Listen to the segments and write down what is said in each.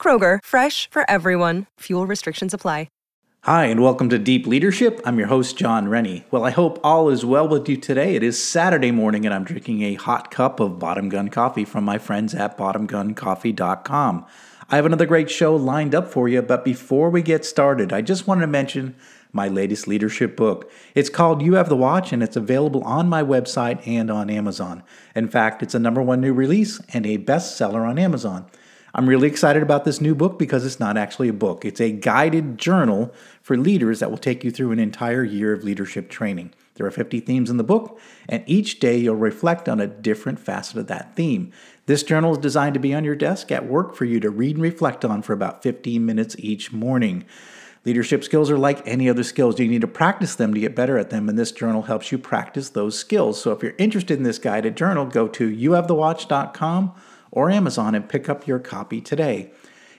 Kroger, fresh for everyone. Fuel restrictions apply. Hi, and welcome to Deep Leadership. I'm your host, Jon Rennie. Well, I hope all is well with you today. It is Saturday morning, and I'm drinking a hot cup of Bottom Gun coffee from my friends at bottomguncoffee.com. I have another great show lined up for you, but before we get started, I just wanted to mention my latest leadership book. It's called You Have the Watch, and it's available on my website and on Amazon. In fact, it's a number one new release and a bestseller on Amazon. I'm really excited about this new book because it's not actually a book. It's a guided journal for leaders that will take you through an entire year of leadership training. There are 50 themes in the book, and each day you'll reflect on a different facet of that theme. This journal is designed to be on your desk at work for you to read and reflect on for about 15 minutes each morning. Leadership skills are like any other skills. You need to practice them to get better at them, and this journal helps you practice those skills. So if you're interested in this guided journal, go to youhavethewatch.com or Amazon and pick up your copy today.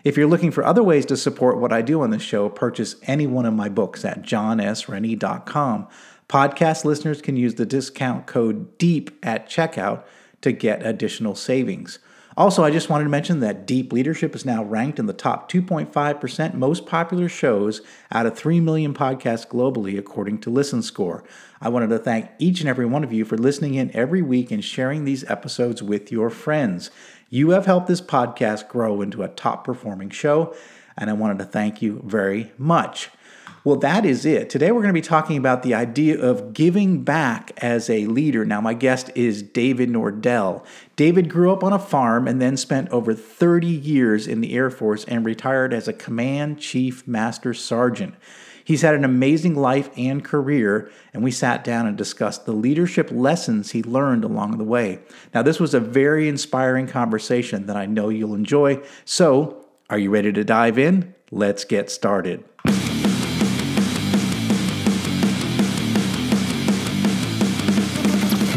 If you're looking for other ways to support what I do on the show, purchase any one of my books at jonsrennie.com. Podcast listeners can use the discount code DEEP at checkout to get additional savings. Also, I just wanted to mention that Deep Leadership is now ranked in the top 2.5% most popular shows out of 3 million podcasts globally, according to Listen Score. I wanted to thank each and every one of you for listening in every week and sharing these episodes with your friends. You have helped this podcast grow into a top performing show, and I wanted to thank you very much. Well, that is it. Today we're going to be talking about the idea of giving back as a leader. Now, my guest is David Nordel. David grew up on a farm and then spent over 30 years in the Air Force and retired as a Command Chief Master Sergeant. He's had an amazing life and career, and we sat down and discussed the leadership lessons he learned along the way. Now, this was a very inspiring conversation that I know you'll enjoy. So, are you ready to dive in? Let's get started.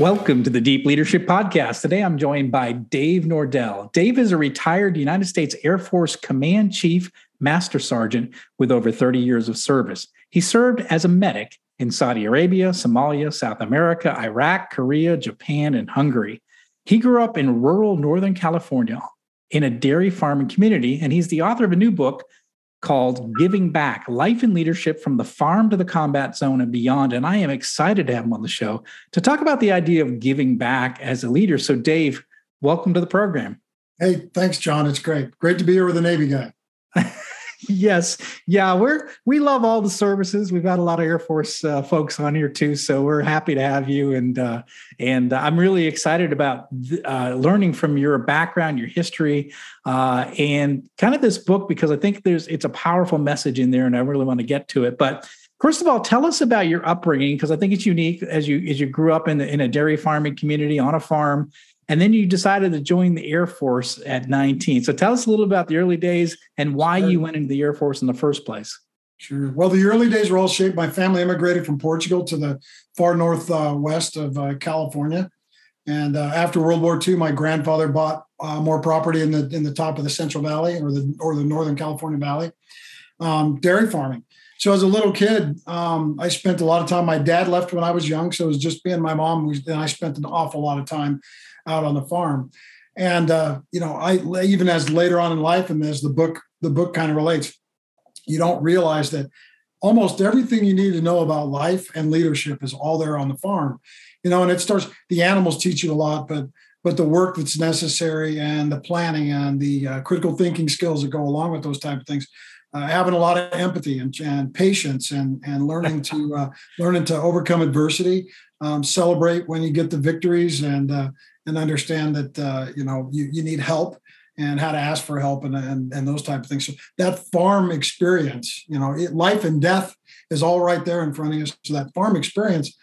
Welcome to the Deep Leadership Podcast. Today I'm joined by Dave Nordel. Dave is a retired United States Air Force Command Chief Master Sergeant with over 30 years of service. He served as a medic in Saudi Arabia, Somalia, South America, Iraq, Korea, Japan, and Hungary. He grew up in rural Northern California in a dairy farming community, and he's the author of a new book called Giving Back Life and Leadership from the Farm to the Combat Zone and Beyond. And I am excited to have him on the show to talk about the idea of giving back as a leader. So, Dave, welcome to the program. Hey, thanks, Jon. It's great. Great to be here with a Navy guy. yes. Yeah we're we love all the services. We've got a lot of air force uh, folks on here too so we're happy to have you. And uh, and i'm really excited about uh, learning from your background your history uh, and kind of this book because i think there's it's a powerful message in there and i really want to get to it. But First of all, tell us about your upbringing because I think it's unique as you as you grew up in the, in a dairy farming community on a farm and then you decided to join the Air Force at 19. So tell us a little about the early days and why sure. you went into the Air Force in the first place. Sure. Well, the early days were all shaped. My family immigrated from Portugal to the far northwest uh, of uh, California. And uh, after World War II, my grandfather bought uh, more property in the in the top of the Central Valley or the or the Northern California Valley, um, dairy farming. So as a little kid, um, I spent a lot of time. My dad left when I was young, so it was just me and my mom. And I spent an awful lot of time out on the farm. And uh, you know, I even as later on in life, and as the book the book kind of relates, you don't realize that almost everything you need to know about life and leadership is all there on the farm. You know, and it starts. The animals teach you a lot, but but the work that's necessary and the planning and the uh, critical thinking skills that go along with those type of things uh, having a lot of empathy and, and patience and and learning to uh, learning to overcome adversity um, celebrate when you get the victories and uh, and understand that uh, you know you, you need help and how to ask for help and, and, and those type of things. So that farm experience, you know, it, life and death is all right there in front of you. So that farm experience,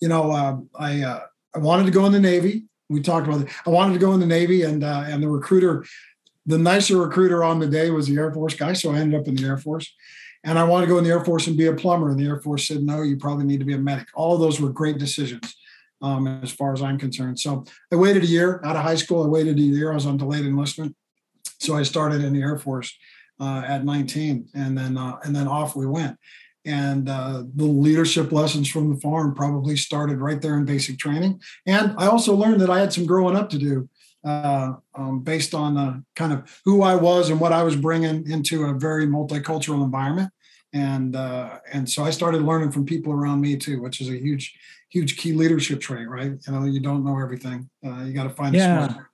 you know, uh, I uh, I wanted to go in the Navy. We talked about it. I wanted to go in the Navy, and uh, and the recruiter, the nicer recruiter on the day was the Air Force guy. So I ended up in the Air Force. And I wanted to go in the Air Force and be a plumber. And the Air Force said, no, you probably need to be a medic. All of those were great decisions um, as far as I'm concerned. So I waited a year out of high school. I waited a year. I was on delayed enlistment. So I started in the Air Force uh, at 19, and then uh, and then off we went. And uh, the leadership lessons from the farm probably started right there in basic training. And I also learned that I had some growing up to do uh, um, based on uh, kind of who I was and what I was bringing into a very multicultural environment. And uh, and so I started learning from people around me too, which is a huge, huge key leadership trait, right? You know, you don't know everything. Uh, you got to find yeah. smart.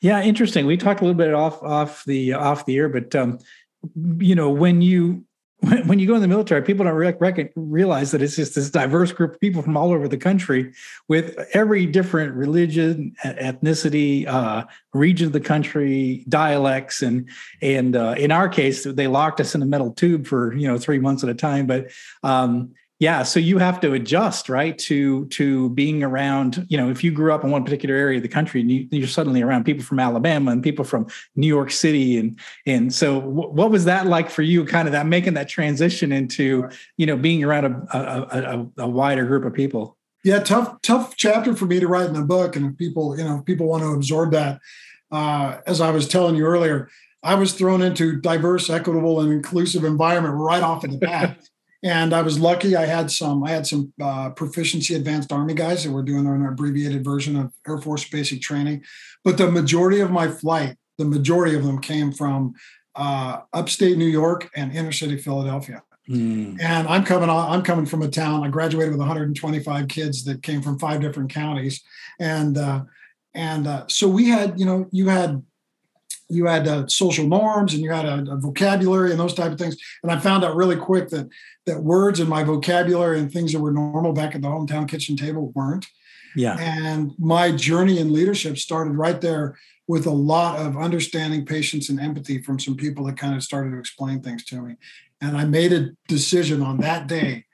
Yeah, interesting. We talked a little bit off off the off the air, but um, you know, when you when you go in the military, people don't rec- realize that it's just this diverse group of people from all over the country with every different religion, ethnicity, uh, region of the country, dialects, and and uh, in our case, they locked us in a metal tube for you know three months at a time. But um, yeah so you have to adjust right to to being around you know if you grew up in one particular area of the country and you, are suddenly around people from alabama and people from new york city and and so w- what was that like for you kind of that making that transition into you know being around a, a, a, a wider group of people? Yeah tough tough chapter for me to write in the book and people you know people want to absorb that. Uh, as i was telling you earlier i was thrown into diverse equitable and inclusive environment right off of the bat and I was lucky. I had some. I had some uh, proficiency advanced Army guys that were doing an abbreviated version of Air Force basic training, but the majority of my flight, the majority of them came from uh, upstate New York and inner city Philadelphia. Mm. And I'm coming. I'm coming from a town. I graduated with 125 kids that came from five different counties, and uh, and uh, so we had. You know, you had you had uh, social norms and you had a, a, vocabulary and those type of things. And I found out really quick that that words in my vocabulary and things that were normal back at the hometown kitchen table weren't. Yeah. And my journey in leadership started right there with a lot of understanding, patience, and empathy from some people that kind of started to explain things to me. And I made a decision on that day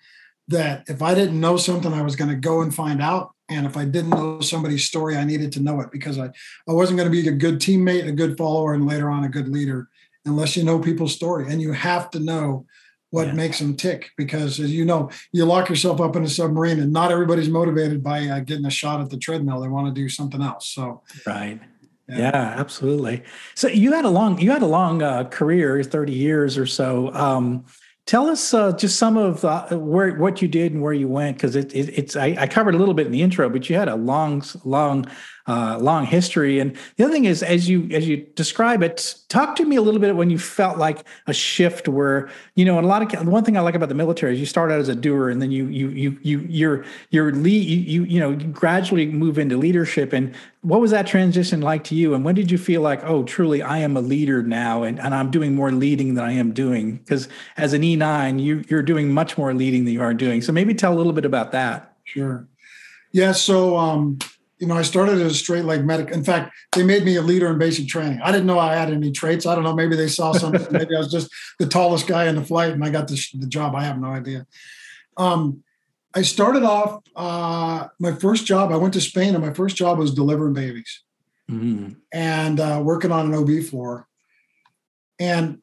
that if I didn't know something, I was going to go and find out. And if I didn't know somebody's story, I needed to know it because I, I wasn't going to be a good teammate, a good follower, and later on a good leader unless you know people's story. And you have to know what yeah. makes them tick because as you know you lock yourself up in a submarine and not everybody's motivated by uh, getting a shot at the treadmill they want to do something else so right yeah. yeah absolutely so you had a long you had a long uh, career 30 years or so um, Tell us uh, just some of uh, where what you did and where you went, because it, it, it's I, I, covered a little bit in the intro, but you had a long, long uh, long history. And the other thing is, as you as you describe it, talk to me a little bit when you felt like a shift where you know, and a lot of one thing I like about the military is you start out as a doer, and then you you you you you're you're lead you you, you know you gradually move into leadership. And what was that transition like to you? And when did you feel like, oh, truly, I am a leader now, and, and I'm doing more leading than I am doing? Because as an E9, you you're doing much more leading than you are doing. So maybe tell a little bit about that. Sure. Yeah. So um, you know, I started as a straight leg medic. In fact, they made me a leader in basic training. I didn't know I had any traits. I don't know. Maybe they saw something. maybe I was just the tallest guy in the flight and I got the, the job. I have no idea. Um, I started off uh, my first job. I went to Spain and my first job was delivering babies mm-hmm. and uh, working on an OB floor. And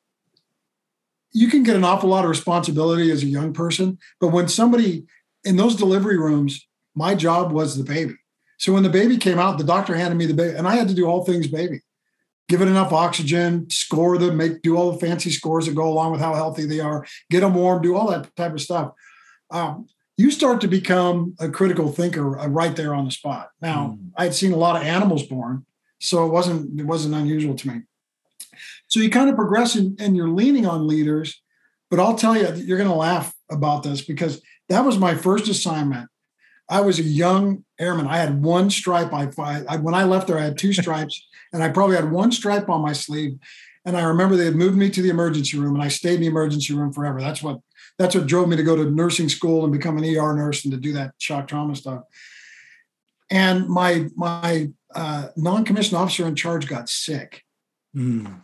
you can get an awful lot of responsibility as a young person. But when somebody in those delivery rooms, my job was the baby. So when the baby came out, the doctor handed me the baby, and I had to do all things baby. Give it enough oxygen, score them, make do all the fancy scores that go along with how healthy they are, get them warm, do all that type of stuff. Um, you start to become a critical thinker uh, right there on the spot. Now, mm. I had seen a lot of animals born, so it wasn't it wasn't unusual to me. So you kind of progress in, and you're leaning on leaders, but I'll tell you, you're going to laugh about this because that was my first assignment I was a young airman. I had one stripe. I, I when I left there, I had two stripes, and I probably had one stripe on my sleeve. And I remember they had moved me to the emergency room, and I stayed in the emergency room forever. That's what that's what drove me to go to nursing school and become an ER nurse and to do that shock trauma stuff. And my my uh, non-commissioned officer in charge got sick. Mm.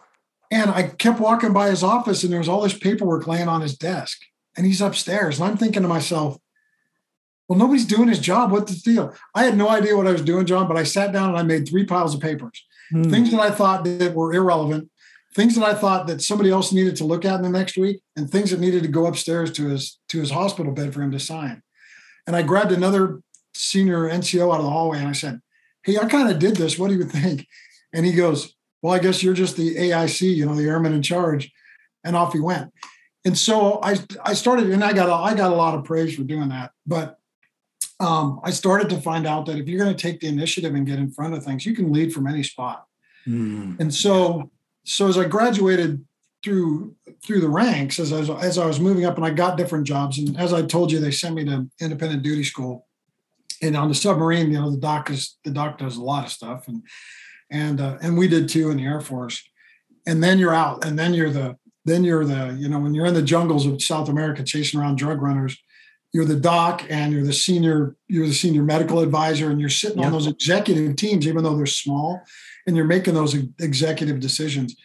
And I kept walking by his office, and there was all this paperwork laying on his desk, and he's upstairs. And I'm thinking to myself, well, nobody's doing his job. What's the deal? I had no idea what I was doing, Jon, but I sat down and I made three piles of papers. Mm. Things that I thought that were irrelevant, things that I thought that somebody else needed to look at in the next week, and things that needed to go upstairs to his to his hospital bed for him to sign. And I grabbed another senior NCO out of the hallway and I said, Hey, I kind of did this. What do you think? And he goes, Well, I guess you're just the AIC, you know, the airman in charge. And off he went. And so I I started, and I got a, I got a lot of praise for doing that. But um, I started to find out that if you're going to take the initiative and get in front of things, you can lead from any spot. Mm. And so, so as I graduated through through the ranks, as I was as I was moving up, and I got different jobs, and as I told you, they sent me to independent duty school and on the submarine, you know, the doc is the doc does a lot of stuff, and and uh, and we did too in the Air Force. And then you're out, and then you're the then you're the you know when you're in the jungles of South America chasing around drug runners, you're the doc and you're the senior you're the senior medical advisor, and you're sitting on those executive teams, even though they're small, and you're making those executive decisions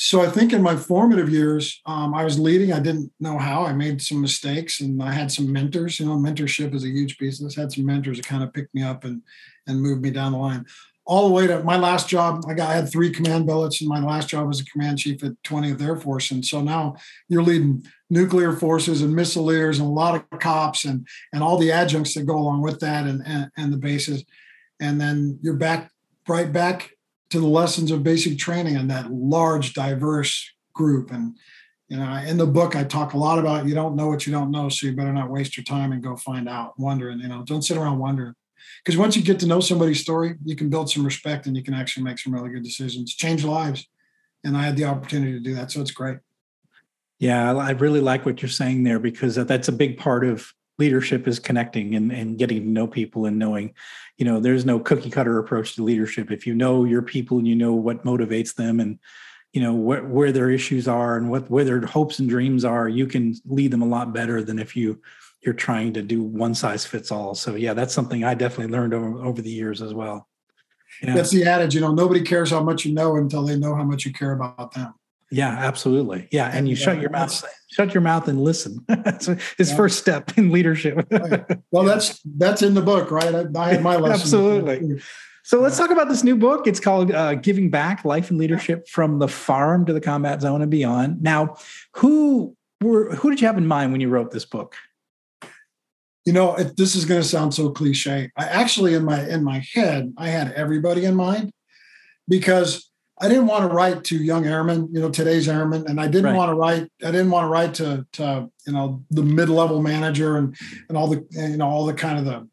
so I think in my formative years, um, I was leading. I didn't know how. I made some mistakes, and I had some mentors. You know, mentorship is a huge piece. I had some mentors that kind of picked me up and and moved me down the line. All the way to my last job, I got I had three command billets, and my last job was a command chief at 20th Air Force. And so now you're leading nuclear forces and missileers and a lot of cops and and all the adjuncts that go along with that and and, and the bases. And then you're back right back to the lessons of basic training and that large, diverse group. And you know, in the book, I talk a lot about you don't know what you don't know, so you better not waste your time and go find out, wondering. You know, don't sit around wondering. Because once you get to know somebody's story, you can build some respect and you can actually make some really good decisions, change lives. And I had the opportunity to do that, so it's great. Yeah, I really like what you're saying there because that's a big part of leadership is connecting and, and getting to know people and knowing you know there's no cookie cutter approach to leadership if you know your people and you know what motivates them and you know where, where their issues are and what where their hopes and dreams are you can lead them a lot better than if you you're trying to do one size fits all so yeah that's something i definitely learned over, over the years as well yeah. that's the adage you know nobody cares how much you know until they know how much you care about them yeah, absolutely. Yeah, and you yeah, shut your mouth, shut your mouth and listen. that's his yeah. first step in leadership. well, that's that's in the book, right? I, I had my lesson. absolutely. So let's talk about this new book. It's called uh, "Giving Back: Life and Leadership from the Farm to the Combat Zone and Beyond." Now, who were who did you have in mind when you wrote this book? You know, it, this is going to sound so cliche. I actually, in my in my head, I had everybody in mind because I didn't want to write to young airmen, you know, today's airmen, and I didn't right. want to write. I didn't want to write to, to you know the mid level manager and and all the you know all the kind of the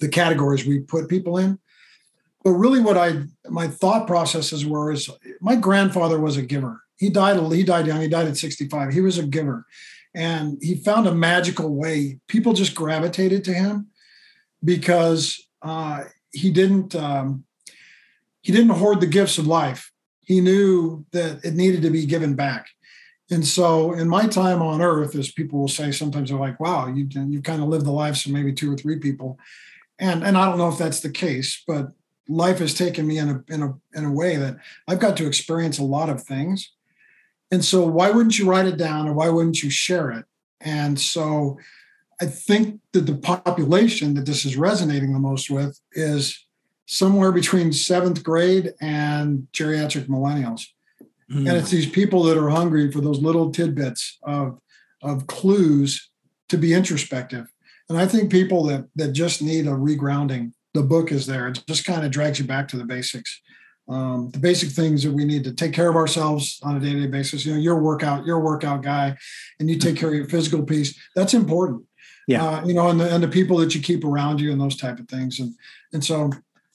the categories we put people in. But really, what I my thought processes were is my grandfather was a giver. He died. He died young. He died at sixty five. He was a giver, and he found a magical way. People just gravitated to him because uh, he didn't. Um, he didn't hoard the gifts of life. He knew that it needed to be given back. And so, in my time on earth, as people will say, sometimes they're like, wow, you, you kind of lived the lives of maybe two or three people. And, and I don't know if that's the case, but life has taken me in a, in, a, in a way that I've got to experience a lot of things. And so, why wouldn't you write it down or why wouldn't you share it? And so, I think that the population that this is resonating the most with is somewhere between seventh grade and geriatric millennials. Mm. And it's these people that are hungry for those little tidbits of, of clues to be introspective. And I think people that that just need a regrounding, the book is there. It just kind of drags you back to the basics. Um, the basic things that we need to take care of ourselves on a day-to-day basis. You know, your workout, you're workout guy, and you take care of your physical piece. That's important. Yeah. Uh, you know, and the and the people that you keep around you and those type of things. And and so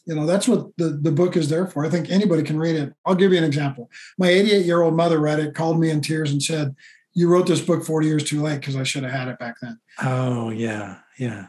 you know that's what the, the book is there for i think anybody can read it i'll give you an example my 88 year old mother read it called me in tears and said you wrote this book 40 years too late because i should have had it back then oh yeah yeah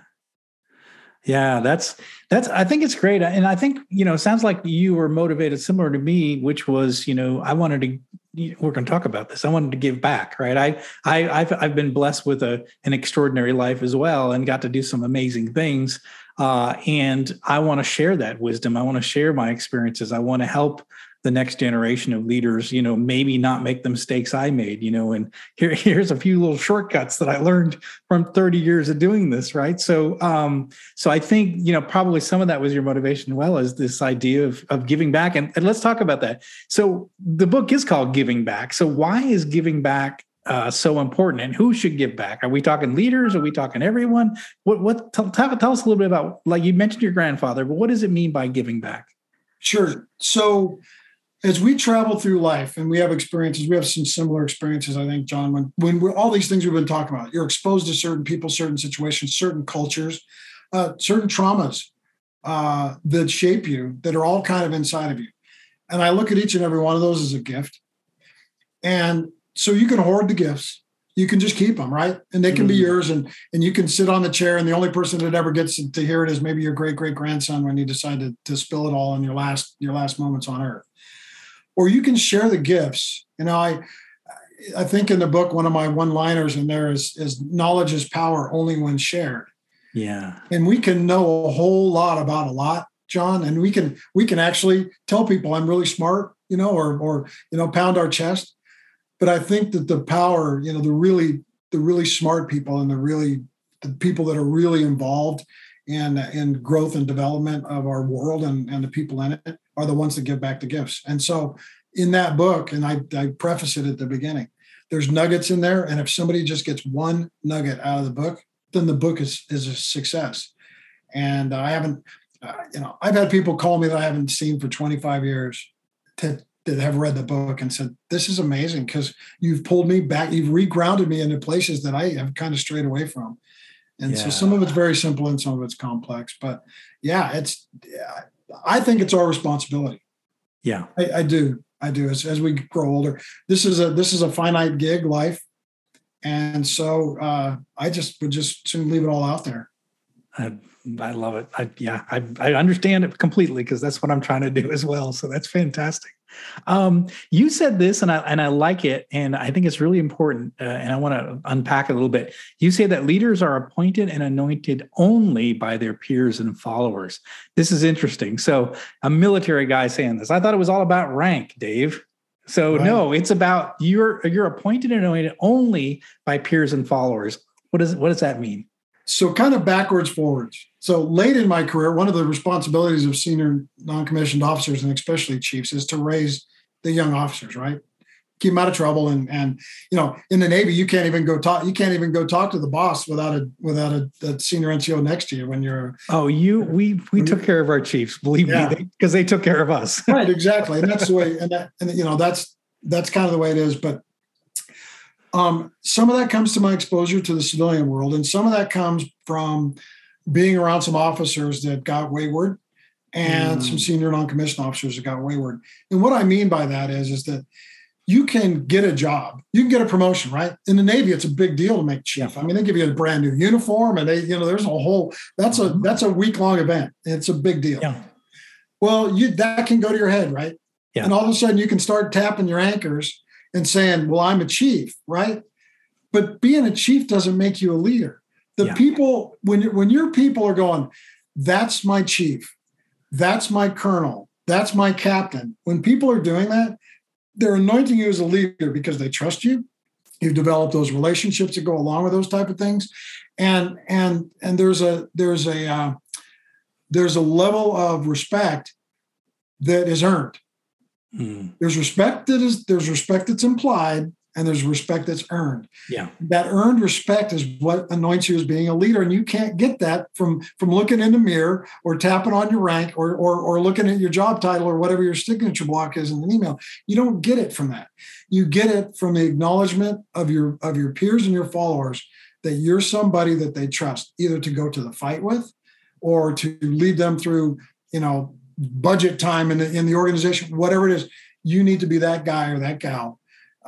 Yeah, that's that's I think it's great. And I think, you know, sounds like you were motivated similar to me, which was, you know, I wanted to we're going to talk about this. I wanted to give back, right? I I I've I've been blessed with a an extraordinary life as well and got to do some amazing things. Uh, and I want to share that wisdom. I want to share my experiences. I want to help the next generation of leaders, you know, maybe not make the mistakes I made, you know, and here, here's a few little shortcuts that I learned from 30 years of doing this, right? So, um, so I think, you know, probably some of that was your motivation, well, as this idea of, of giving back. And, and let's talk about that. So the book is called Giving Back. So why is giving back uh, so important and who should give back are we talking leaders are we talking everyone what what tell, tell, tell us a little bit about like you mentioned your grandfather but what does it mean by giving back sure so as we travel through life and we have experiences, we have some similar experiences, I think, Jon, when, when we're all these things we've been talking about, you're exposed to certain people, certain situations, certain cultures, uh, certain traumas uh, that shape you that are all kind of inside of you. And I look at each and every one of those as a gift. And so you can hoard the gifts. You can just keep them, right? And they can mm-hmm. be yours, and and you can sit on the chair. And the only person that ever gets to hear it is maybe your great great grandson when you decide to, to spill it all in your last your last moments on earth or you can share the gifts. You know, I I think in the book one of my one-liners in there is is knowledge is power only when shared. Yeah. And we can know a whole lot about a lot, Jon, and we can we can actually tell people I'm really smart, you know, or or you know, pound our chest. But I think that the power, you know, the really the really smart people and the really the people that are really involved in in growth and development of our world and, and the people in it are the ones that give back the gifts. And so in that book, and I, I preface it at the beginning, there's nuggets in there. And if somebody just gets one nugget out of the book, then the book is, is a success. And I haven't, uh, you know, I've had people call me that I haven't seen for 25 years to, that have read the book and said, This is amazing because you've pulled me back, you've regrounded me into places that I have kind of strayed away from. And yeah. so some of it's very simple and some of it's complex. But yeah, it's I think it's our responsibility. Yeah, I, I do. I do. As, as we grow older, this is a this is a finite gig life, and so uh, I just would just soon leave it all out there. I, I love it. I, yeah, I, I understand it completely because that's what I'm trying to do as well. So that's fantastic. Um, you said this, and I and I like it, and I think it's really important. Uh, and I want to unpack it a little bit. You say that leaders are appointed and anointed only by their peers and followers. This is interesting. So, a military guy saying this. I thought it was all about rank, Dave. So right. no, it's about you're you're appointed and anointed only by peers and followers. What does what does that mean? So kind of backwards forwards. So late in my career, one of the responsibilities of senior non-commissioned officers and especially chiefs is to raise the young officers, right? Keep them out of trouble. And and you know, in the Navy, you can't even go talk. You can't even go talk to the boss without a without a, a senior NCO next to you when you're. Oh, you we we took care of our chiefs. Believe yeah. me, because they, they took care of us. right, exactly, and that's the way. And that and you know that's that's kind of the way it is. But um, some of that comes to my exposure to the civilian world, and some of that comes from being around some officers that got wayward and mm. some senior non-commissioned officers that got wayward. And what I mean by that is, is that you can get a job, you can get a promotion, right? In the Navy, it's a big deal to make chief. I mean, they give you a brand new uniform, and they, you know, there's a whole that's a mm-hmm. that's a week long event. It's a big deal. Yeah. Well, you that can go to your head, right? Yeah. And all of a sudden, you can start tapping your anchors and saying, "Well, I'm a chief," right? But being a chief doesn't make you a leader. The yeah. people when when your people are going, that's my chief, that's my colonel, that's my captain. When people are doing that, they're anointing you as a leader because they trust you. You've developed those relationships that go along with those type of things, and and and there's a there's a uh, there's a level of respect that is earned. Mm. There's respect that is there's respect that's implied, and there's respect that's earned. Yeah. That earned respect is what anoints you as being a leader. And you can't get that from from looking in the mirror or tapping on your rank or or, or looking at your job title or whatever your signature block is in an email. You don't get it from that. You get it from the acknowledgement of your of your peers and your followers that you're somebody that they trust, either to go to the fight with or to lead them through, you know, budget time in the in the organization, whatever it is. You need to be that guy or that gal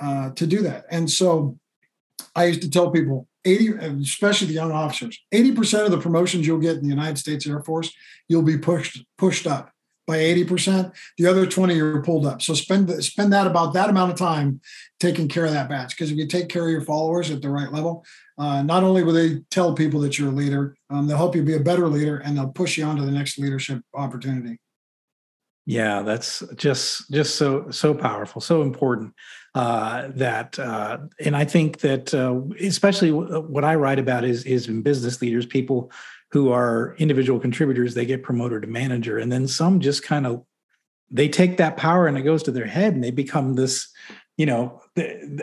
uh, to do that. And so I used to tell people, 80, especially the young officers, 80% of the promotions you'll get in the United States Air Force, you'll be pushed pushed up by 80%. The other 20 you're pulled up. So spend spend that about that amount of time taking care of that batch. Because if you take care of your followers at the right level, uh, not only will they tell people that you're a leader, um, they'll help you be a better leader and they'll push you on to the next leadership opportunity. Yeah, that's just just so so powerful, so important. Uh, that uh, and I think that uh, especially what I write about is is in business leaders, people who are individual contributors, they get promoted to manager, and then some just kind of they take that power and it goes to their head, and they become this you know,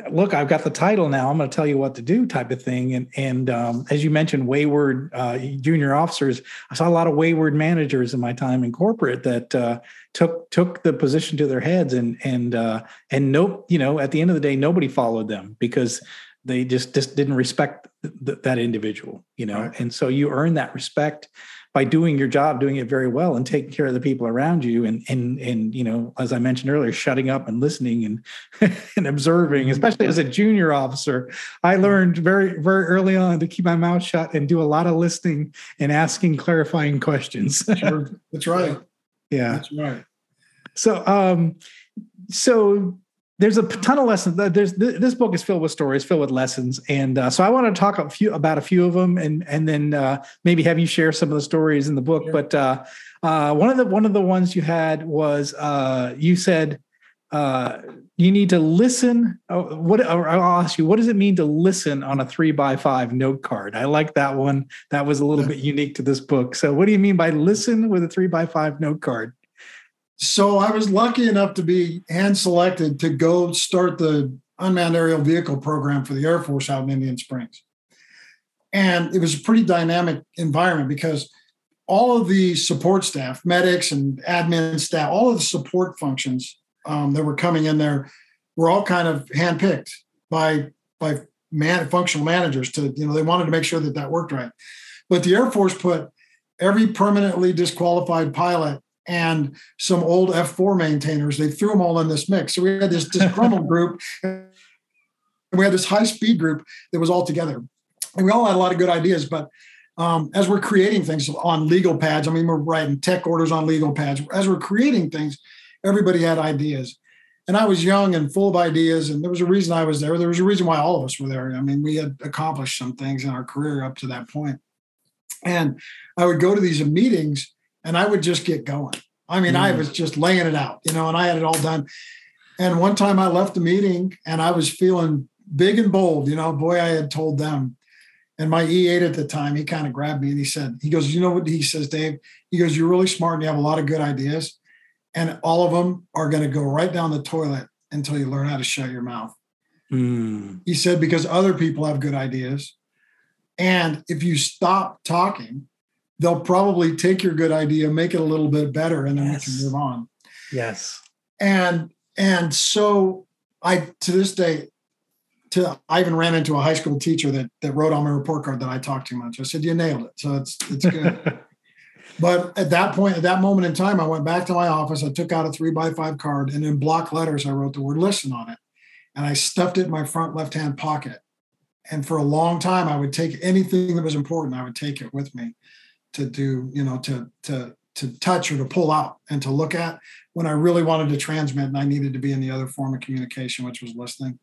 look, I've got the title now. I'm going to tell you what to do, type of thing. And and um, as you mentioned, wayward uh, junior officers. I saw a lot of wayward managers in my time in corporate that uh, took took the position to their heads, and and uh, and nope, you know, at the end of the day, nobody followed them because they just just didn't respect th- that individual. You know, right. and so you earn that respect by doing your job, doing it very well, and taking care of the people around you, and and and you know, as I mentioned earlier, shutting up and listening and and observing. Mm-hmm. Especially as a junior officer, I learned very very early on to keep my mouth shut and do a lot of listening and asking clarifying questions. sure. That's right. Yeah, that's right. So, um, so there's a ton of lessons. There's this book is filled with stories, filled with lessons, and uh, so I want to talk a few about a few of them, and and then uh, maybe have you share some of the stories in the book. Sure. But uh, uh, one of the one of the ones you had was uh, you said uh, you need to listen. what I'll ask you, what does it mean to listen on a three by five note card? I like that one. That was a little bit unique to this book. So, what do you mean by listen with a three by five note card? So I was lucky enough to be hand selected to go start the unmanned aerial vehicle program for the Air Force out in Indian Springs. And it was a pretty dynamic environment because all of the support staff, medics and admin staff, all of the support functions um, that were coming in there were all kind of handpicked by by man, functional managers to you know they wanted to make sure that that worked right. But the Air Force put every permanently disqualified pilot and some old F4 maintainers. They threw them all in this mix. So we had this disgruntled group. And we had this high speed group that was all together. And we all had a lot of good ideas, but um, as we're creating things on legal pads, I mean, we're writing tech orders on legal pads. As we're creating things, everybody had ideas. And I was young and full of ideas, and there was a reason I was there. There was a reason why all of us were there. I mean, we had accomplished some things in our career up to that point. And I would go to these meetings and I would just get going. I mean, mm. I was just laying it out, you know, and I had it all done. And one time I left the meeting and I was feeling big and bold, you know, boy, I had told them. And my E8 at the time, he kind of grabbed me and he said, he goes, you know what he says, Dave? He goes, you're really smart and you have a lot of good ideas. And all of them are going to go right down the toilet until you learn how to shut your mouth. Mm. He said, because other people have good ideas. And if you stop talking, they'll probably take your good idea, make it a little bit better, and then yes. we can move on. Yes. And and so I to this day, to I even ran into a high school teacher that that wrote on my report card that I talked too much. I said, You nailed it. So it's it's good. but at that point, at that moment in time, I went back to my office. I took out a three by five card and in block letters, I wrote the word listen on it. And I stuffed it in my front left hand pocket. And for a long time, I would take anything that was important, I would take it with me to do, you know, to to to touch or to pull out and to look at when I really wanted to transmit and I needed to be in the other form of communication, which was listening.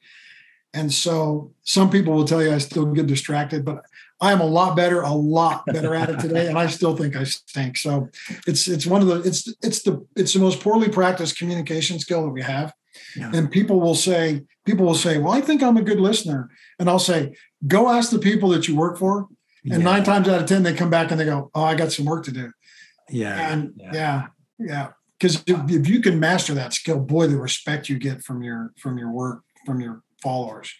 And so some people will tell you I still get distracted, but I am a lot better, a lot better at it today, and I still think I stink. So it's it's one of the it's it's the it's the most poorly practiced communication skill that we have. Yeah. And people will say, people will say, Well, I think I'm a good listener. And I'll say, go ask the people that you work for and yeah. nine times out of 10, they come back and they go, Oh, I got some work to do. Yeah. And yeah, yeah. Because yeah. if, if you can master that skill, boy, the respect you get from your from your work, from your followers.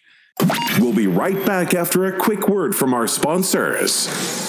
We'll be right back after a quick word from our sponsors.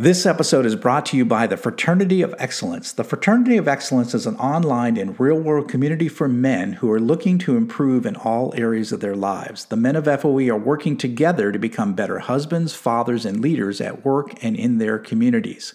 This episode is brought to you by the Fraternity of Excellence. The Fraternity of Excellence is an online and real world community for men who are looking to improve in all areas of their lives. The men of FOE are working together to become better husbands, fathers, and leaders at work and in their communities.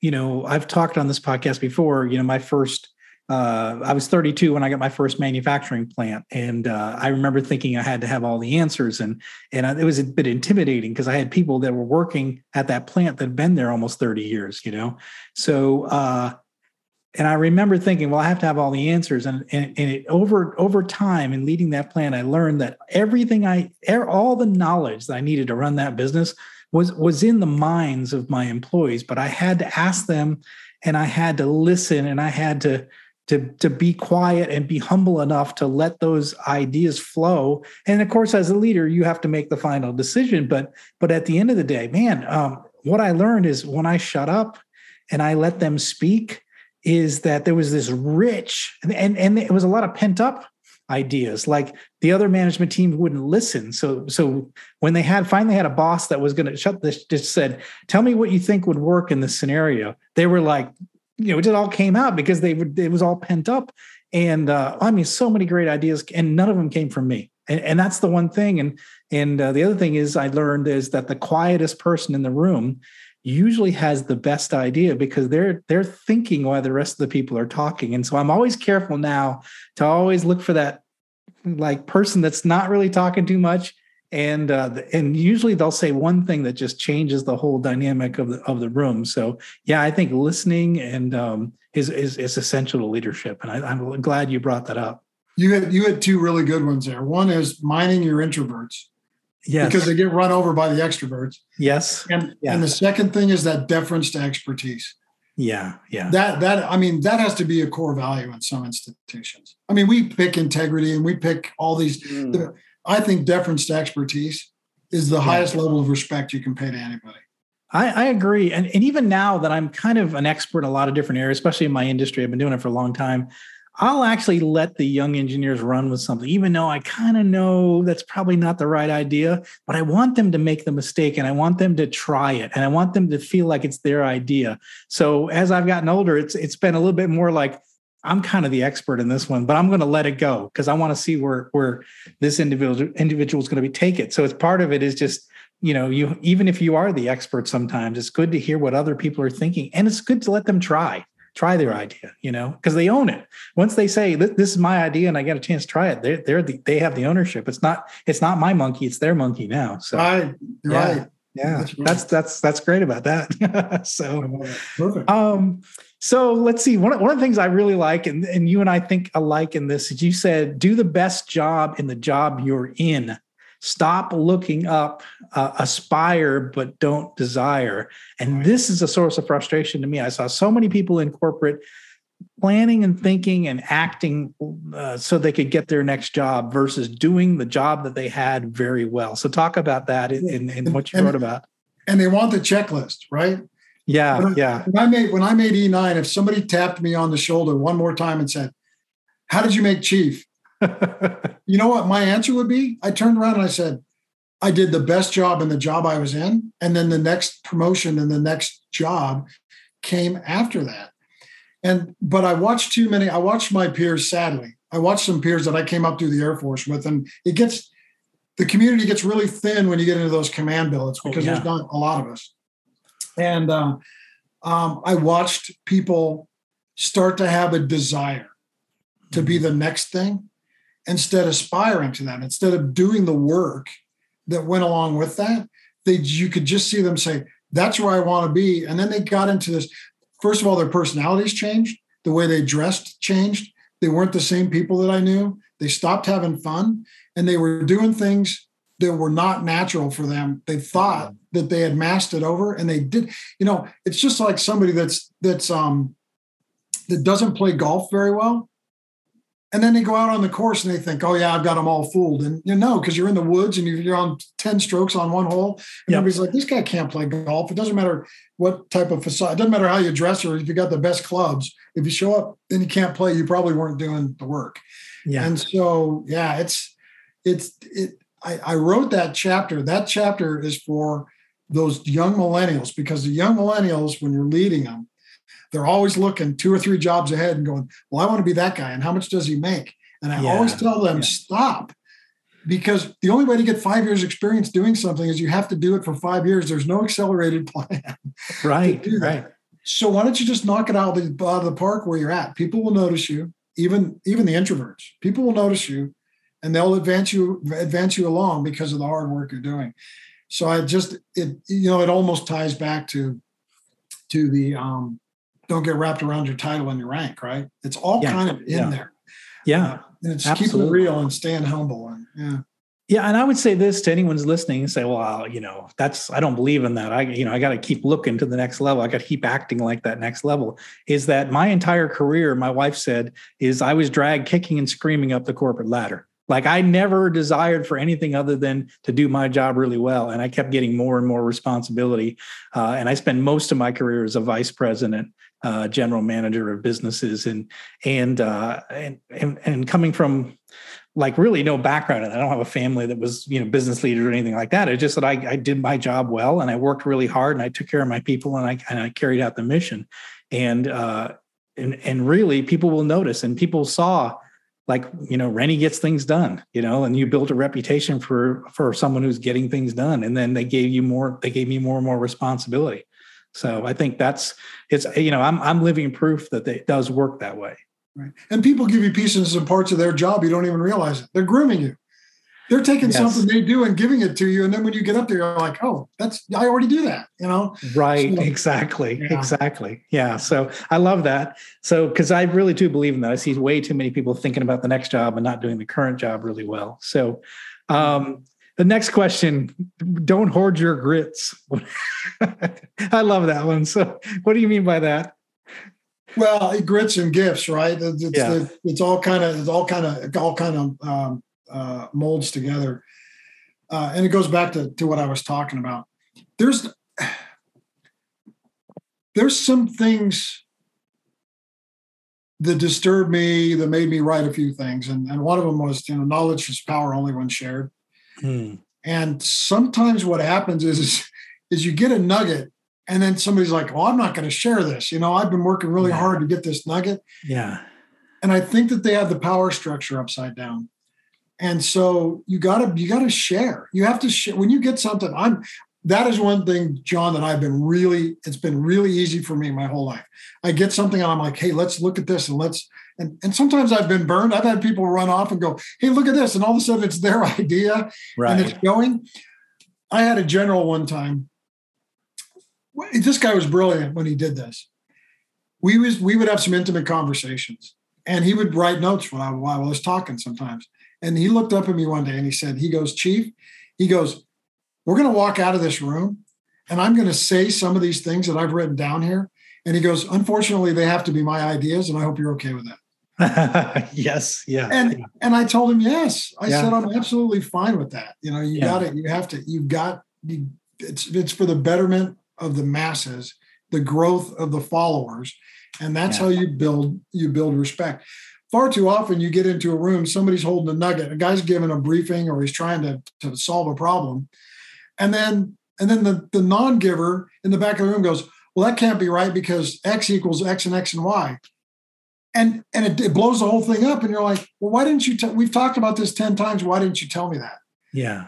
you know, I've talked on this podcast before. You know, my first, uh, I was 32 when I got my first manufacturing plant, and uh, I remember thinking I had to have all the answers, and and it was a bit intimidating because I had people that were working at that plant that had been there almost 30 years. You know, so. Uh, and I remember thinking, well, I have to have all the answers. And, and, and it, over over time in leading that plant, I learned that everything I, all the knowledge that I needed to run that business was was in the minds of my employees but i had to ask them and i had to listen and i had to to to be quiet and be humble enough to let those ideas flow. And of course as a leader you have to make the final decision but but at the end of the day man um, what i learned is when i shut up and i let them speak is that there was this rich and and, and it was a lot of pent up ideas. Like the other management team wouldn't listen. So so when they had finally had a boss that was going to shut this just said tell me what you think would work in this scenario. They were like you know it all came out because they were it was all pent up. And uh, i mean so many great ideas and none of them came from me. And, and that's the one thing. And and uh, the other thing is i learned is that the quietest person in the room usually has the best idea because they're they're thinking while the rest of the people are talking. And so i'm always careful now to always look for that like person that's not really talking too much. And uh, and usually they'll say one thing that just changes the whole dynamic of the of the room. So yeah i think listening and um, is, is is essential to leadership. And I, i'm glad you brought that up. You had you had two really good ones there. One is mining your introverts Yes. Because they get run over by the extroverts. Yes. And yeah. and the second thing is that deference to expertise. Yeah. Yeah. That that I mean that has to be a core value in some institutions. I mean we pick integrity and we pick all these. Mm. The, I think deference to expertise is the yeah. highest level of respect you can pay to anybody. I, I, agree. And, and even now that I'm kind of an expert in a lot of different areas, especially in my industry, I've been doing it for a long time. I'll actually let the young engineers run with something, even though I kind of know that's probably not the right idea. But I want them to make the mistake and I want them to try it and I want them to feel like it's their idea. So as I've gotten older, it's it's been a little bit more like I'm kind of the expert in this one, but I'm going to let it go because I want to see where where this individual individual is going to be take it. So it's part of it is just you know you even if you are the expert sometimes it's good to hear what other people are thinking and it's good to let them try try their idea, you know, because they own it. Once they say this is my idea and I get a chance to try it, they're, they're the, they have the ownership. It's not it's not my monkey, it's their monkey now. So right, yeah, right. Yeah, that's, right. that's that's that's great about that. so perfect. Um, so let's see. One, one of the things I really like, and, and you and I think alike in this, is you said do the best job in the job you're in stop looking up uh, aspire but don't desire. And this is a source of frustration to me. I saw so many people in corporate planning and thinking and acting uh, so they could get their next job versus doing the job that they had very well. So talk about that in, in, in what you and, wrote about. and they want the checklist right? Yeah when, yeah. when i made when i made e9 if somebody tapped me on the shoulder one more time and said how did you make chief you know what my answer would be? I turned around and I said, I did the best job in the job I was in. And then the next promotion and the next job came after that. And, but I watched too many, I watched my peers, sadly. I watched some peers that I came up through the Air Force with, and it gets, the community gets really thin when you get into those command billets oh, because oh, yeah. there's not a lot of us. And uh, um, I watched people start to have a desire to be the next thing instead of aspiring to that, instead of doing the work that went along with that. They you could just see them say, "That's where I want to be," and then they got into this. First of all, their personalities changed, the way they dressed changed. They weren't the same people that I knew. They stopped having fun, and they were doing things that were not natural for them. They thought that they had masked it over, and they did. You know, it's just like somebody that's that's um that doesn't play golf very well. And then they go out on the course and they think, oh, yeah, I've got them all fooled. And you know, because you're in the woods and you're on 10 strokes on one hole. And yep. everybody's like, this guy can't play golf. It doesn't matter what type of facade, it doesn't matter how you dress or if you got the best clubs. If you show up and you can't play, you probably weren't doing the work. Yeah. And so, yeah, it's, it's, it, I, I wrote that chapter. That chapter is for those young millennials because the young millennials, when you're leading them, they're always looking two or three jobs ahead and going, Well, I want to be that guy. And how much does he make? And I yeah. always tell them, yeah. Stop. Because the only way to get five years experience doing something is you have to do it for five years. There's no accelerated plan. Right. right. So why don't you just knock it out of, the, out of the park where you're at? People will notice you, even even the introverts. People will notice you, and they'll advance you advance you along because of the hard work you're doing. So I just it you know it almost ties back to to the um don't get wrapped around your title and your rank, right? It's all yeah. kind of in yeah. there. Yeah. Uh, and it's keeping it real and staying humble. And yeah. Yeah, and I would say this to anyone's listening and say, well, you know, that's I don't believe in that. I, you know, I got to keep looking to the next level. I got to keep acting like that next level. Is that my entire career, my wife said, is I was dragged kicking and screaming up the corporate ladder. Like I never desired for anything other than to do my job really well, and I kept getting more and more responsibility. Uh, and I spent most of my career as a vice president, uh, general manager of businesses, and and, uh, and and and coming from like really no background and I don't have a family that was you know business leader or anything like that. It's just that I, I did my job well and I worked really hard and I took care of my people and I and I carried out the mission, and uh, and and really people will notice and people saw like you know rennie gets things done you know and you built a reputation for for someone who's getting things done. And then they gave you more they gave me more and more responsibility so i think that's it's you know i'm i'm living proof that it does work that way. Right. And people give you pieces and parts of their job you don't even realize it. They're grooming you. They're taking yes. something they do and giving it to you and then when you get up there you're like oh that's i already do that you know? Right. So, exactly. Yeah. exactly. Yeah. So i love that. So because i really do believe in that. I see way too many people thinking about the next job and not doing the current job really well. So um, the next question don't hoard your grits i love that one so what do you mean by that well grits and gifts right it's, yeah. it's all kind of it's all kind of all kind of um, uh, molds together. Uh, and it goes back to, to what I was talking about. There's there's some things that disturbed me that made me write a few things, and, and one of them was you know knowledge is power only when shared. Hmm. And sometimes what happens is, is you get a nugget and then somebody's like, well, I'm not going to share this. You know, I've been working really yeah. hard to get this nugget. Yeah. And I think that they have the power structure upside down and so you gotta you gotta share you have to share when you get something i'm that is one thing Jon that i've been really it's been really easy for me my whole life i get something and i'm like hey let's look at this and let's and, and sometimes i've been burned i've had people run off and go hey look at this and all of a sudden it's their idea right. and it's going i had a general one time this guy was brilliant when he did this we was we would have some intimate conversations and he would write notes while I, while I was talking sometimes and he looked up at me one day and he said, he goes, Chief, he goes, we're going to walk out of this room and I'm going to say some of these things that I've written down here. And he goes, unfortunately, they have to be my ideas. And I hope you're okay with that. yes. Yeah. And, and I told him, yes, I yeah. said, I'm absolutely fine with that. You know, you yeah. got it. You have to, you've got, you, it's, it's for the betterment of the masses, the growth of the followers. And that's yeah. how you build, you build respect far too often you get into a room, somebody's holding a nugget, a guy's giving a briefing or he's trying to, to solve a problem. And then and then the, the non-giver in the back of the room goes, well, that can't be right because X equals X and X and Y. And and it, it blows the whole thing up. And you're like, well, why didn't you tell we've talked about this 10 times. Why didn't you tell me that? Yeah.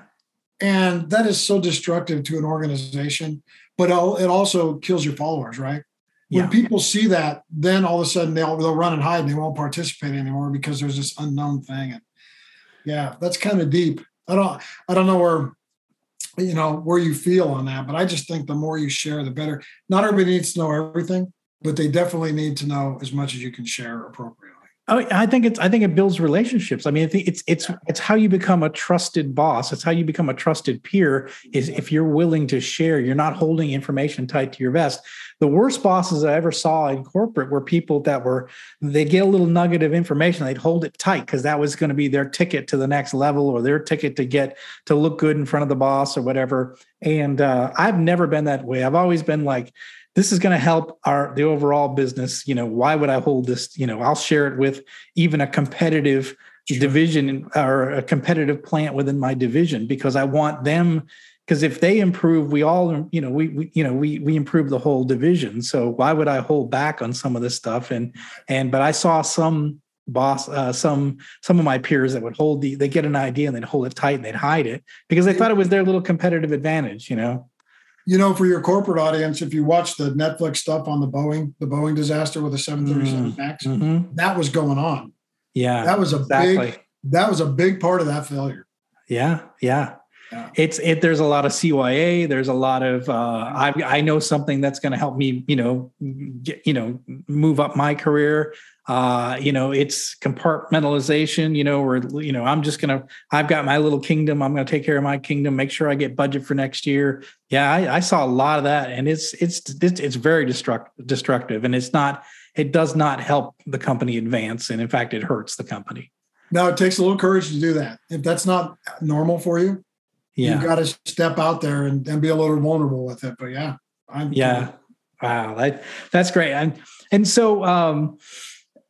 And that is so destructive to an organization, but it also kills your followers, right? when Yeah. people see that, then all of a sudden they'll they'll run and hide and they won't participate anymore because there's this unknown thing. And yeah, that's kind of deep. I don't I don't know where you know where you feel on that, but I just think the more you share, the better. Not everybody needs to know everything, but they definitely need to know as much as you can share appropriately. Oh, I think it's. I think it builds relationships. I mean, I think it's it's it's how you become a trusted boss. It's how you become a trusted peer. Is if you're willing to share, you're not holding information tight to your vest. The worst bosses I ever saw in corporate were people that were they get a little nugget of information, they'd hold it tight because that was going to be their ticket to the next level or their ticket to get to look good in front of the boss or whatever. And uh, I've never been that way. I've always been like, this is going to help our the overall business you know why would i hold this you know i'll share it with even a competitive division or a competitive plant within my division because i want them because if they improve we all you know we, we you know we we improve the whole division. So why would i hold back on some of this stuff? And and but i saw some boss uh, some some of my peers that would hold the they get an idea and they'd hold it tight and they'd hide it because they thought it was their little competitive advantage you know You know, for your corporate audience, if you watch the Netflix stuff on the Boeing, the Boeing disaster with the 737 Max, Mhm. that was going on. yeah That was a exactly. big that was a big part of that failure. Yeah, yeah. Yeah. It's it. There's a lot of CYA. There's a lot of. Uh, I I know something that's going to help me. You know, get you know move up my career. Uh, you know, it's compartmentalization. You know, where you know I'm just gonna. I've got my little kingdom. I'm gonna take care of my kingdom. Make sure I get budget for next year. Yeah, I, I saw a lot of that, and it's it's it's, it's very destruct, destructive, and it's not. It does not help the company advance, and in fact, it hurts the company. Now it takes a little courage to do that. If that's not normal for you, Yeah. you got to step out there and, and be a little vulnerable with it. But yeah, I'm Yeah. Wow. That that's great. And and so um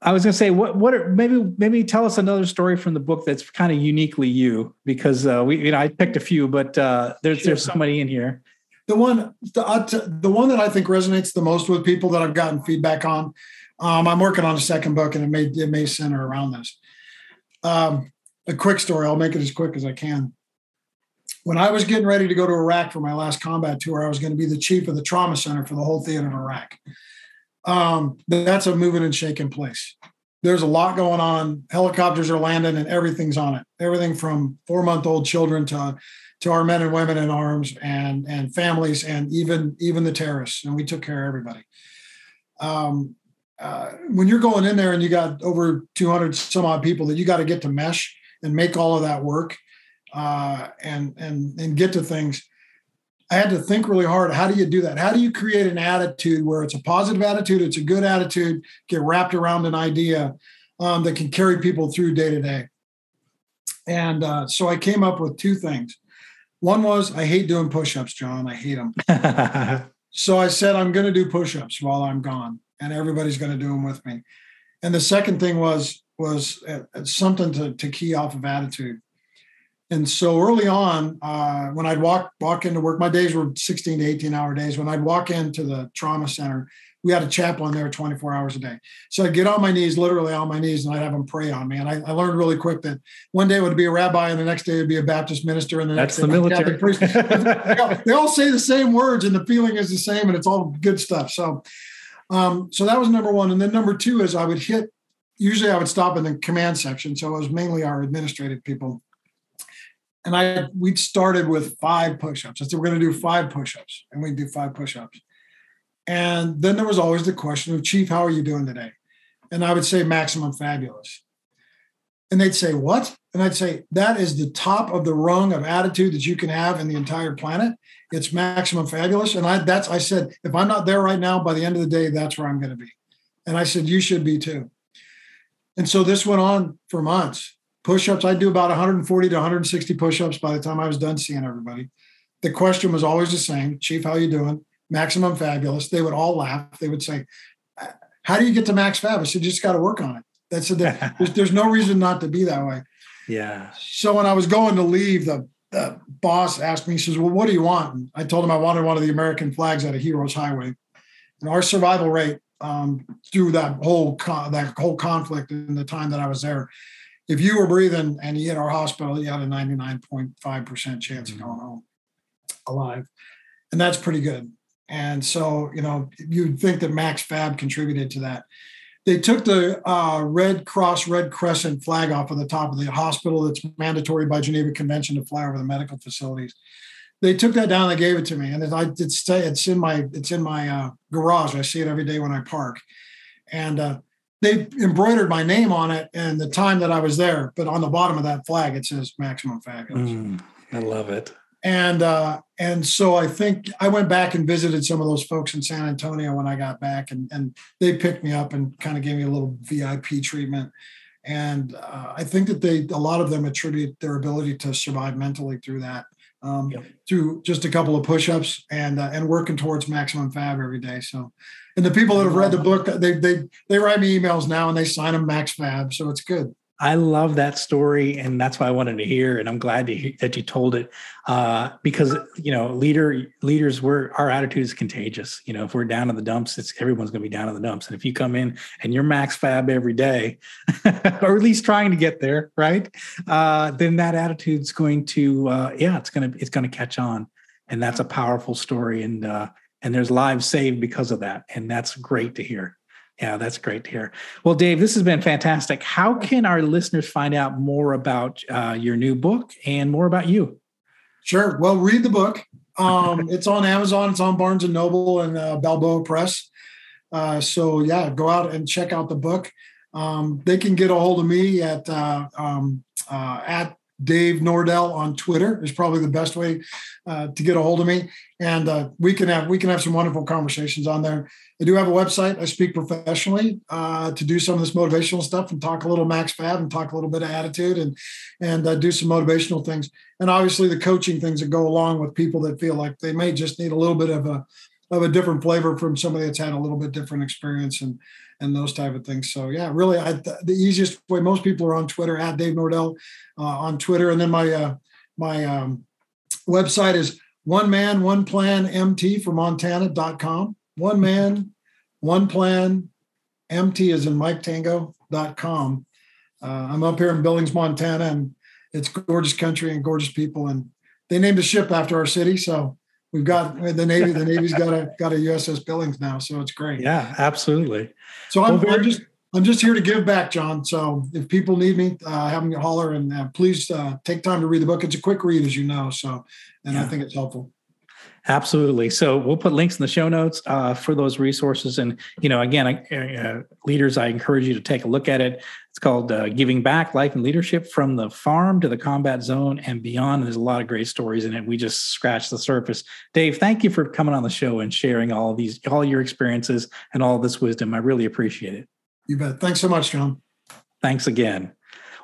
I was gonna say what what are maybe maybe tell us another story from the book that's kind of uniquely you because uh we you know I picked a few but uh there's there's so many in here. the one the, t- the one that I think resonates the most with people that I've gotten feedback on. Um, I'm working on a second book, and it may it may center around this. Um, a quick story. I'll make it as quick as I can. When I was getting ready to go to Iraq for my last combat tour, I was going to be the chief of the trauma center for the whole theater of Iraq. Um, that's a moving and shaking place. There's a lot going on. Helicopters are landing, and everything's on it. Everything from four month old children to to our men and women in arms and and families and even even the terrorists and we took care of everybody um, uh, when you're going in there and you got over 200 some odd people that you got to get to mesh and make all of that work uh, and and and get to things i had to think really hard how do you do that how do you create an attitude where it's a positive attitude it's a good attitude get wrapped around an idea um, that can carry people through day to day and uh, so i came up with two things one was I hate doing push-ups, Jon. I hate them. So I said I'm going to do push-ups while I'm gone, and everybody's going to do them with me. And the second thing was was uh, something to, to key off of attitude. And so early on, uh, when I'd walk walk into work, my days were 16 to 18 hour days. When I'd walk into the trauma center, we had a chaplain there 24 hours a day. So I'd get on my knees, literally on my knees, and I'd have them pray on me. And I, I learned really quick that one day it would be a rabbi, and the next day it would be a Baptist minister, and the next That's day the a Catholic priest. they, all, they all say the same words, and the feeling is the same, and it's all good stuff. So, um, so that was number one. And then number two is I would hit. Usually, I would stop in the command section, so it was mainly our administrative people. And I we started with five push-ups. I said we're going to do five push-ups, and we do five push-ups. And then there was always the question of, Chief, how are you doing today? And I would say maximum fabulous. And they'd say, What? And I'd say, That is the top of the rung of attitude that you can have in the entire planet. It's maximum fabulous. And I that's I said, if I'm not there right now, by the end of the day, that's where I'm going to be. And I said, You should be too. And so this went on for months. Push-ups, I do about 140 to 160 push-ups by the time I was done seeing everybody. The question was always the same, Chief, how you doing? Maximum fabulous. They would all laugh. They would say, How do you get to max fab? I said, You just got to work on it. That's a, there's, there's no reason not to be that way. yeah. So when I was going to leave, the, the boss asked me, he says, Well, what do you want? And I told him I wanted one of the American flags at a Heroes Highway. And our survival rate um, through that whole con- that whole conflict in the time that I was there, if you were breathing and you hit our hospital, you had a 99.5% chance of going home alive. And that's pretty good. And so, you know, you'd think that Max Fab contributed to that. They took the uh, Red Cross, Red Crescent flag off of the top of the hospital that's mandatory by Geneva Convention to fly over the medical facilities. They took that down. They gave it to me, and I it's it's in my it's in my uh, garage. I see it every day when I park, and uh, they embroidered my name on it and the time that I was there. But on the bottom of that flag, it says Maximum Fabulous. Mm, I love it and uh, and so I think I went back and visited some of those folks in San Antonio when I got back, and and they picked me up and kind of gave me a little VIP treatment. And uh, I think that they a lot of them attribute their ability to survive mentally through that, um, yep. through just a couple of push-ups and uh, and working towards maximum fab every day. So, and the people that have read the book, they they they write me emails now and they sign them max fab, so it's good. I love that story, and that's why I wanted to hear. And I'm glad to hear, that you told it uh, because you know, leader leaders, we're our attitude is contagious. You know, if we're down in the dumps, it's everyone's going to be down in the dumps. And if you come in and you're max fab every day, or at least trying to get there, right? Uh, then that attitude's going to, uh, yeah, it's gonna it's gonna catch on, and that's a powerful story. And uh, and there's lives saved because of that, and that's great to hear. Yeah, that's great to hear. Well, Dave, this has been fantastic. How can our listeners find out more about uh, your new book and more about you? Sure. Well, read the book. Um, it's on Amazon. It's on Barnes and Noble and uh, Balboa Press. Uh, so yeah, go out and check out the book. Um, they can get a hold of me at uh, um, uh, at Dave Nordel on Twitter is probably the best way uh, to get a hold of me, and uh, we can have we can have some wonderful conversations on there. I do have a website. I speak professionally uh, to do some of this motivational stuff and talk a little max fab and talk a little bit of attitude and and uh, do some motivational things. And obviously the coaching things that go along with people that feel like they may just need a little bit of a of a different flavor from somebody that's had a little bit different experience and and those type of things. So yeah, really, I, the easiest way most people are on Twitter at Dave Nordel uh, on Twitter, and then my uh, my um, website is one man one plan mt for montana.com one man, one plan, MT is in MikeTango.com. Uh, I'm up here in Billings, Montana, and it's gorgeous country and gorgeous people. And they named a ship after our city. So we've got the Navy, the Navy's got a got a USS Billings now. So it's great. Yeah, absolutely. So I'm, well, I'm just I'm just here to give back, Jon. So if people need me, uh, have them holler and uh, please uh, take time to read the book. It's a quick read, as you know. So, and yeah. I think it's helpful. Absolutely. So we'll put links in the show notes uh, for those resources. And you know, again, uh, leaders, I encourage you to take a look at it. It's called uh, "Giving Back: Life and Leadership from the Farm to the Combat Zone and Beyond." There's a lot of great stories in it. We just scratched the surface. Dave, thank you for coming on the show and sharing all these, all your experiences and all this wisdom. I really appreciate it. You bet. Thanks so much, Jon. Thanks again.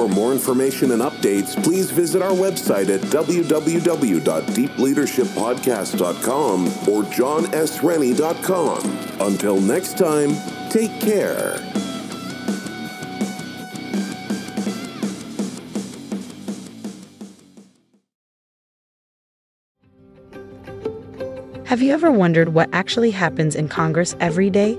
For more information and updates, please visit our website at www.deepleadershippodcast.com or jonsrennie.com. Until next time, take care. Have you ever wondered what actually happens in Congress every day?